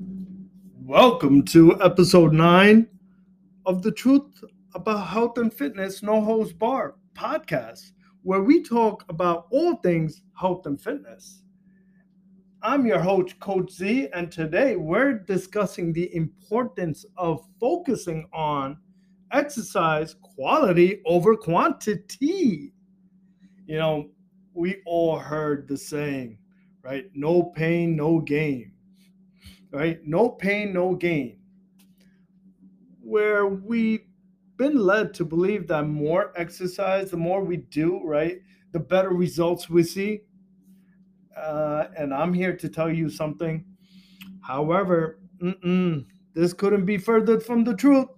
Welcome to episode nine of the Truth About Health and Fitness No Holds Bar podcast, where we talk about all things health and fitness. I'm your host, Coach Z, and today we're discussing the importance of focusing on exercise quality over quantity. You know, we all heard the saying, right? No pain, no gain right? No pain, no gain. Where we've been led to believe that more exercise, the more we do, right, the better results we see. Uh, and I'm here to tell you something. However, this couldn't be further from the truth.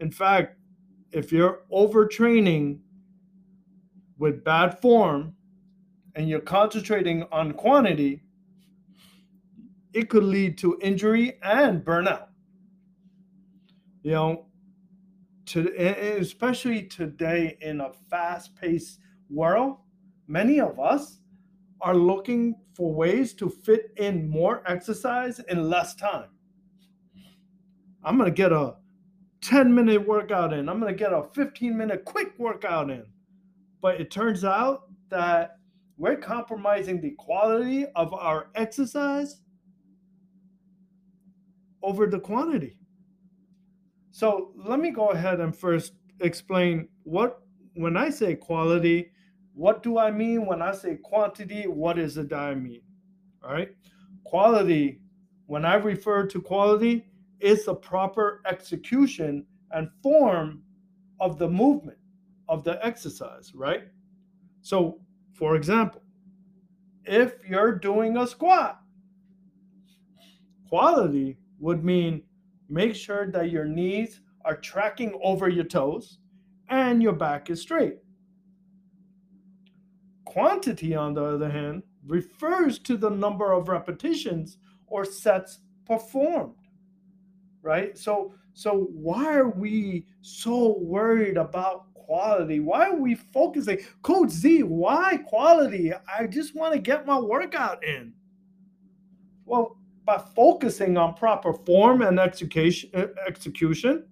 In fact, if you're overtraining with bad form and you're concentrating on quantity, it could lead to injury and burnout. You know, to, especially today in a fast paced world, many of us are looking for ways to fit in more exercise in less time. I'm going to get a 10 minute workout in, I'm going to get a 15 minute quick workout in. But it turns out that we're compromising the quality of our exercise over the quantity. So let me go ahead and first explain what, when I say quality, what do I mean? When I say quantity, what is it that I mean? All right. Quality, when I refer to quality, is the proper execution and form of the movement of the exercise, right? So, for example, if you're doing a squat, quality would mean make sure that your knees are tracking over your toes and your back is straight. Quantity, on the other hand, refers to the number of repetitions or sets performed. Right? So so why are we so worried about quality? Why are we focusing? Coach Z, why quality? I just want to get my workout in. Well, by focusing on proper form and execution, uh, execution,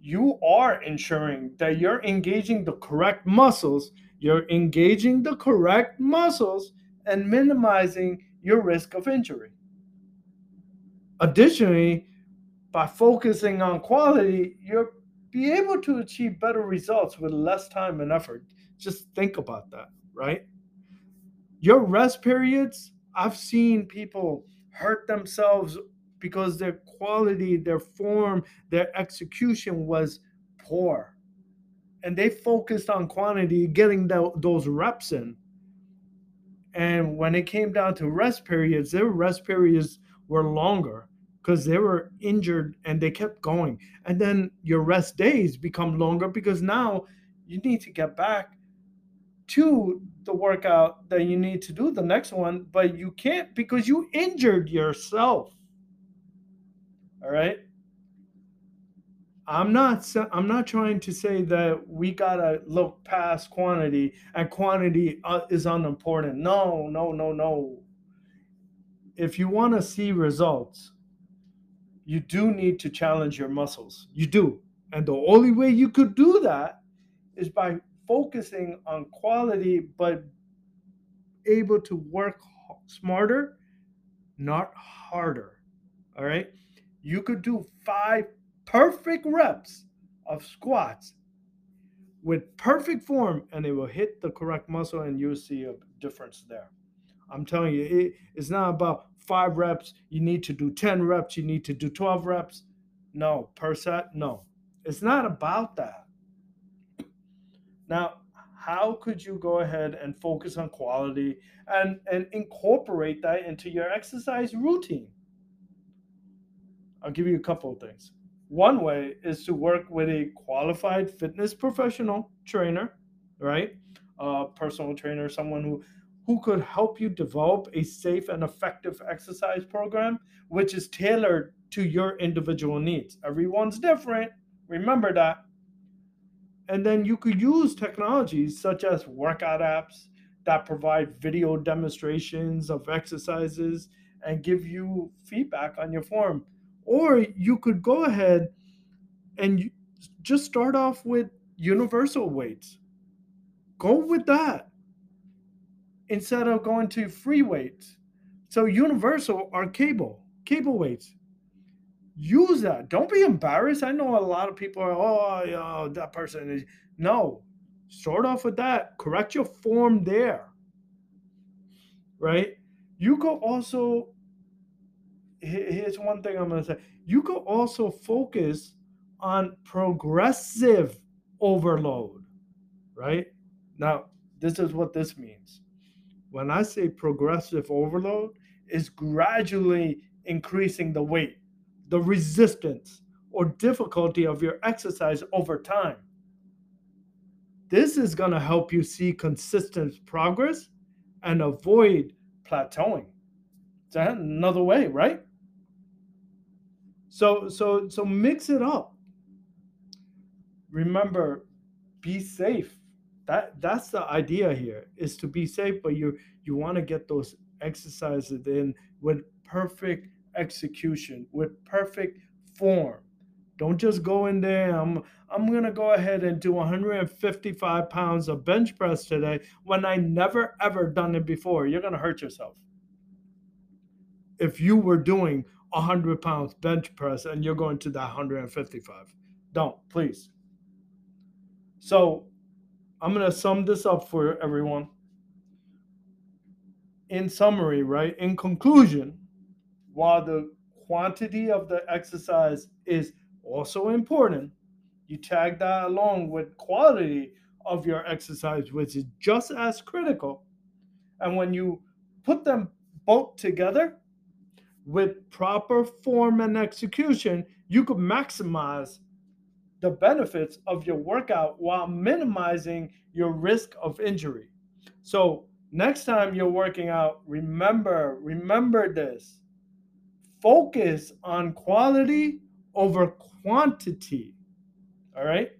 you are ensuring that you're engaging the correct muscles, you're engaging the correct muscles, and minimizing your risk of injury. Additionally, by focusing on quality, you'll be able to achieve better results with less time and effort. Just think about that, right? Your rest periods I've seen people hurt themselves because their quality, their form, their execution was poor. And they focused on quantity, getting the, those reps in. And when it came down to rest periods, their rest periods were longer because they were injured and they kept going. And then your rest days become longer because now you need to get back to the workout that you need to do the next one, but you can't because you injured yourself. All right. I'm not I'm not trying to say that we gotta look past quantity and quantity uh, is unimportant. No, no, no, no. If you want to see results, you do need to challenge your muscles. You do, and the only way you could do that is by focusing on quality, but able to work smarter, not harder. All right. You could do five perfect reps of squats with perfect form, and it will hit the correct muscle, and you'll see a difference there. I'm telling you, it, it's not about five reps. You need to do 10 reps. You need to do 12 reps. No, per set. No, it's not about that. Now, how could you go ahead and focus on quality and, and incorporate that into your exercise routine? I'll give you a couple of things. One way is to work with a qualified fitness professional trainer, right? A personal trainer, someone who who could help you develop a safe and effective exercise program which is tailored to your individual needs. Everyone's different. Remember that. And then you could use technologies such as workout apps that provide video demonstrations of exercises and give you feedback on your form. Or you could go ahead and just start off with universal weights. Go with that instead of going to free weights. So universal are cable, cable weights. Use that. Don't be embarrassed. I know a lot of people are, oh, yeah, that person is. No, start off with that. Correct your form there. Right? You could also, here's one thing I'm going to say. You could also focus on progressive overload. Right? Now, this is what this means. When I say progressive overload, is gradually increasing the weight, the resistance, or difficulty of your exercise over time. This is going to help you see consistent progress and avoid plateauing. That another way, right? So so so mix it up. Remember, be safe. That that's the idea here is to be safe, but you you want to get those exercises in with perfect execution, with perfect form. Don't just go in there. I'm I'm gonna go ahead and do 155 pounds of bench press today when I never ever done it before. You're gonna hurt yourself. If you were doing 100 pounds bench press and you're going to that 155, don't please. So I'm gonna sum this up for everyone. In summary, right? In conclusion, while the quantity of the exercise is also important. You tag that along with quality of your exercise, which is just as critical. And when you put them both together with proper form and execution, you could maximize the benefits of your workout while minimizing your risk of injury. So, next time you're working out, remember, remember this. Focus on quality over quantity. All right?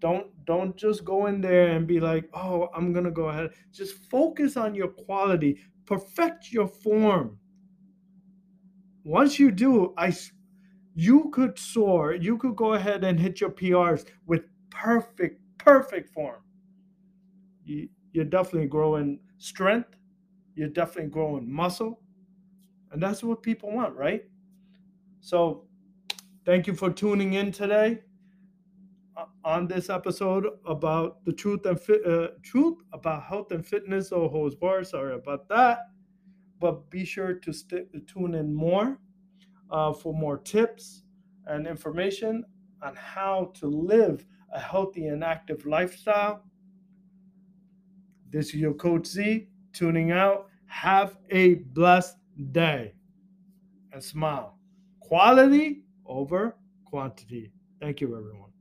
Don't don't just go in there and be like, "Oh, I'm going to go ahead." Just focus on your quality. Perfect your form. Once you do, I you could soar. You could go ahead and hit your PRs with perfect perfect form. You, you're definitely growing strength. You're definitely growing muscle. And that's what people want, right? So Thank you for tuning in today uh, on this episode about the truth and fit, uh, truth about health and fitness. Oh, host bar, sorry about that. But be sure to st- tune in more uh, for more tips and information on how to live a healthy and active lifestyle. This is your coach Z tuning out. Have a blessed day and smile. Quality over quantity. Thank you, everyone.